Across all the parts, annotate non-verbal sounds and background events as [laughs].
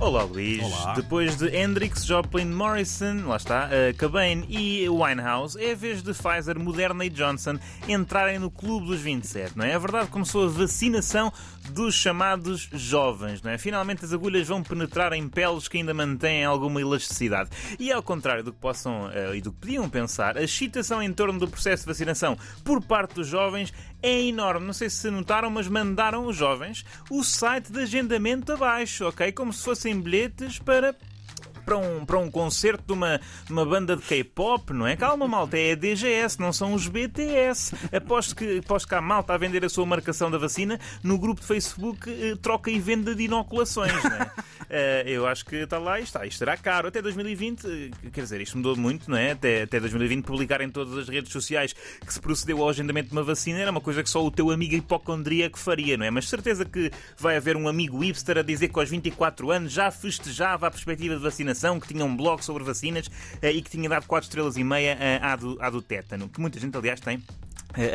Olá Luís, Olá. depois de Hendrix, Joplin, Morrison, lá está, uh, Cobain e Winehouse, é a vez de Pfizer, Moderna e Johnson entrarem no clube dos 27, não é? A verdade começou a vacinação dos chamados jovens, não é? Finalmente as agulhas vão penetrar em peles que ainda mantêm alguma elasticidade. E ao contrário do que possam uh, e do que podiam pensar, a excitação em torno do processo de vacinação por parte dos jovens é enorme. Não sei se notaram, mas mandaram os jovens o site de agendamento abaixo, ok? Como se fossem bilhetes para para um, para um concerto de uma, uma banda de K-pop, não é? Calma, malta, é a DGS, não são os BTS. Aposto que, aposto que a malta a vender a sua marcação da vacina no grupo de Facebook eh, troca e venda de inoculações, não é? Eh, eu acho que está lá e está. Isto será caro. Até 2020, eh, quer dizer, isto mudou muito, não é? Até, até 2020, publicar em todas as redes sociais que se procedeu ao agendamento de uma vacina era uma coisa que só o teu amigo hipocondríaco faria, não é? Mas certeza que vai haver um amigo hipster a dizer que aos 24 anos já festejava a perspectiva de vacinação, que tinha um blog sobre vacinas eh, e que tinha dado 4 estrelas e meia à do, à do tétano, que muita gente, aliás, tem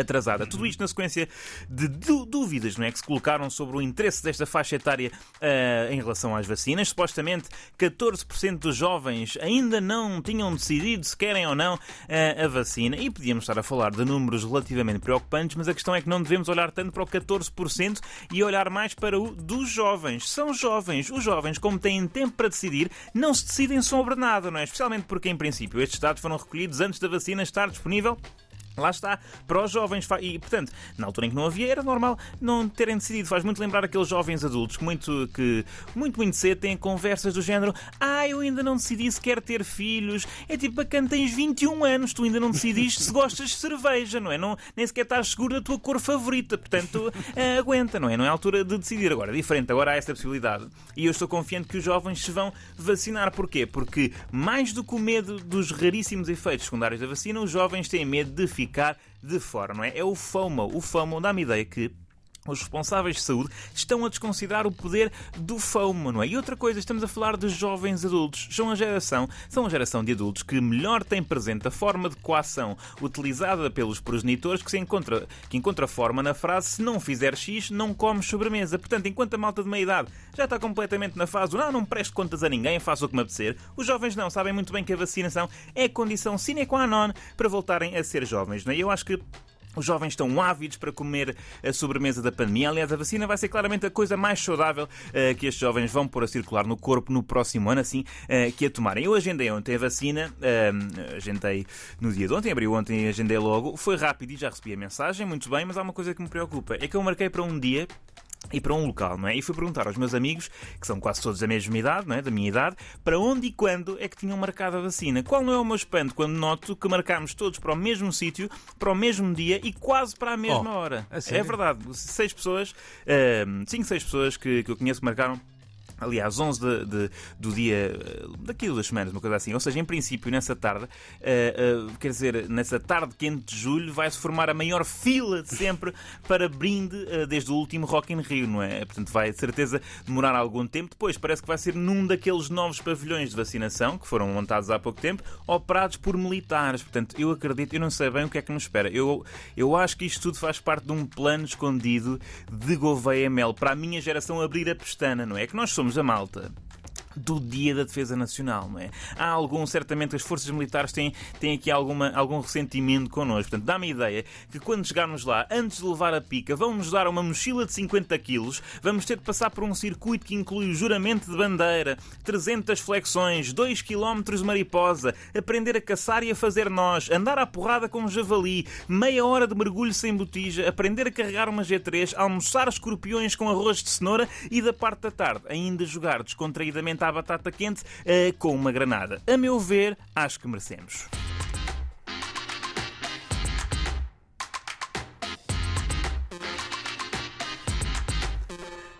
atrasada. Tudo isto na sequência de dú- dúvidas não é, que se colocaram sobre o interesse desta faixa etária eh, em relação às vacinas. Supostamente, 14% dos jovens ainda não tinham decidido se querem ou não eh, a vacina. E podíamos estar a falar de números relativamente preocupantes, mas a questão é que não devemos olhar tanto para o 14% e olhar mais para o dos jovens. São jovens. Os jovens, como têm tempo para decidir, não se decidem sobre nada, não é? Especialmente porque, em princípio, estes dados foram recolhidos antes da vacina estar disponível Lá está, para os jovens. E, portanto, na altura em que não havia, era normal não terem decidido. Faz muito lembrar aqueles jovens adultos que muito, que, muito, muito cedo têm conversas do género: Ah, eu ainda não decidi se quero ter filhos. É tipo, bacana, tens 21 anos, tu ainda não decidiste se gostas de cerveja, não é? Não, nem sequer estás seguro da tua cor favorita. Portanto, eh, aguenta, não é? Não é a altura de decidir. Agora, é diferente, agora há essa possibilidade. E eu estou confiante que os jovens se vão vacinar. Porquê? Porque, mais do que o medo dos raríssimos efeitos secundários da vacina, os jovens têm medo de ficar de fora, não é? É o FOMO. O FOMO dá-me a ideia que os responsáveis de saúde estão a desconsiderar o poder do FOMO, não é? E outra coisa, estamos a falar de jovens adultos. São a geração, são a geração de adultos que melhor tem presente a forma de coação utilizada pelos progenitores que se encontra, que encontra forma na frase se não fizer X, não comes sobremesa. Portanto, enquanto a malta de meia idade já está completamente na fase não, não presto contas a ninguém, faço o que me apetecer, os jovens não, sabem muito bem que a vacinação é condição sine qua non para voltarem a ser jovens, não é? Eu acho que os jovens estão ávidos para comer a sobremesa da pandemia. Aliás, a vacina vai ser claramente a coisa mais saudável eh, que estes jovens vão pôr a circular no corpo no próximo ano, assim eh, que a tomarem. Eu agendei ontem a vacina, eh, agendei no dia de ontem, abri ontem e agendei logo. Foi rápido e já recebi a mensagem, muito bem, mas há uma coisa que me preocupa: é que eu marquei para um dia e para um local, não é? E fui perguntar aos meus amigos, que são quase todos da mesma idade, não é? Da minha idade, para onde e quando é que tinham marcado a vacina. Qual não é o meu espanto quando noto que marcámos todos para o mesmo sítio, para o mesmo dia e quase para a mesma Oh, hora. a? É verdade. Seis pessoas, ahm, cinco, seis pessoas que, que eu conheço marcaram Aliás, 11 de, de- do dia eh, daqui a duas semanas, uma coisa assim. Ou seja, em princípio, nessa tarde, eh, eh, quer dizer, nessa tarde quente de julho, vai-se formar a maior fila de sempre [laughs] para brinde eh, desde o último Rock in Rio, não é? Portanto, vai de certeza demorar algum tempo. Depois, parece que vai ser num daqueles novos pavilhões de vacinação que foram montados há pouco tempo, operados por militares. Portanto, eu acredito, eu não sei bem o que é que nos espera. Eu, eu acho que isto tudo faz parte de um plano escondido de Gouveia Mel para a minha geração abrir a pestana, não é? Que nós somos a malta do Dia da Defesa Nacional, não é? Há algum, certamente, as forças militares têm, têm aqui alguma, algum ressentimento connosco. Portanto, dá-me a ideia que quando chegarmos lá, antes de levar a pica, vão-nos dar uma mochila de 50 quilos, vamos ter de passar por um circuito que inclui o juramento de bandeira, 300 flexões, 2 km de mariposa, aprender a caçar e a fazer nós, andar à porrada com um javali, meia hora de mergulho sem botija, aprender a carregar uma G3, almoçar escorpiões com arroz de cenoura e da parte da tarde ainda jogar descontraídamente à batata quente eh, com uma granada. A meu ver, acho que merecemos.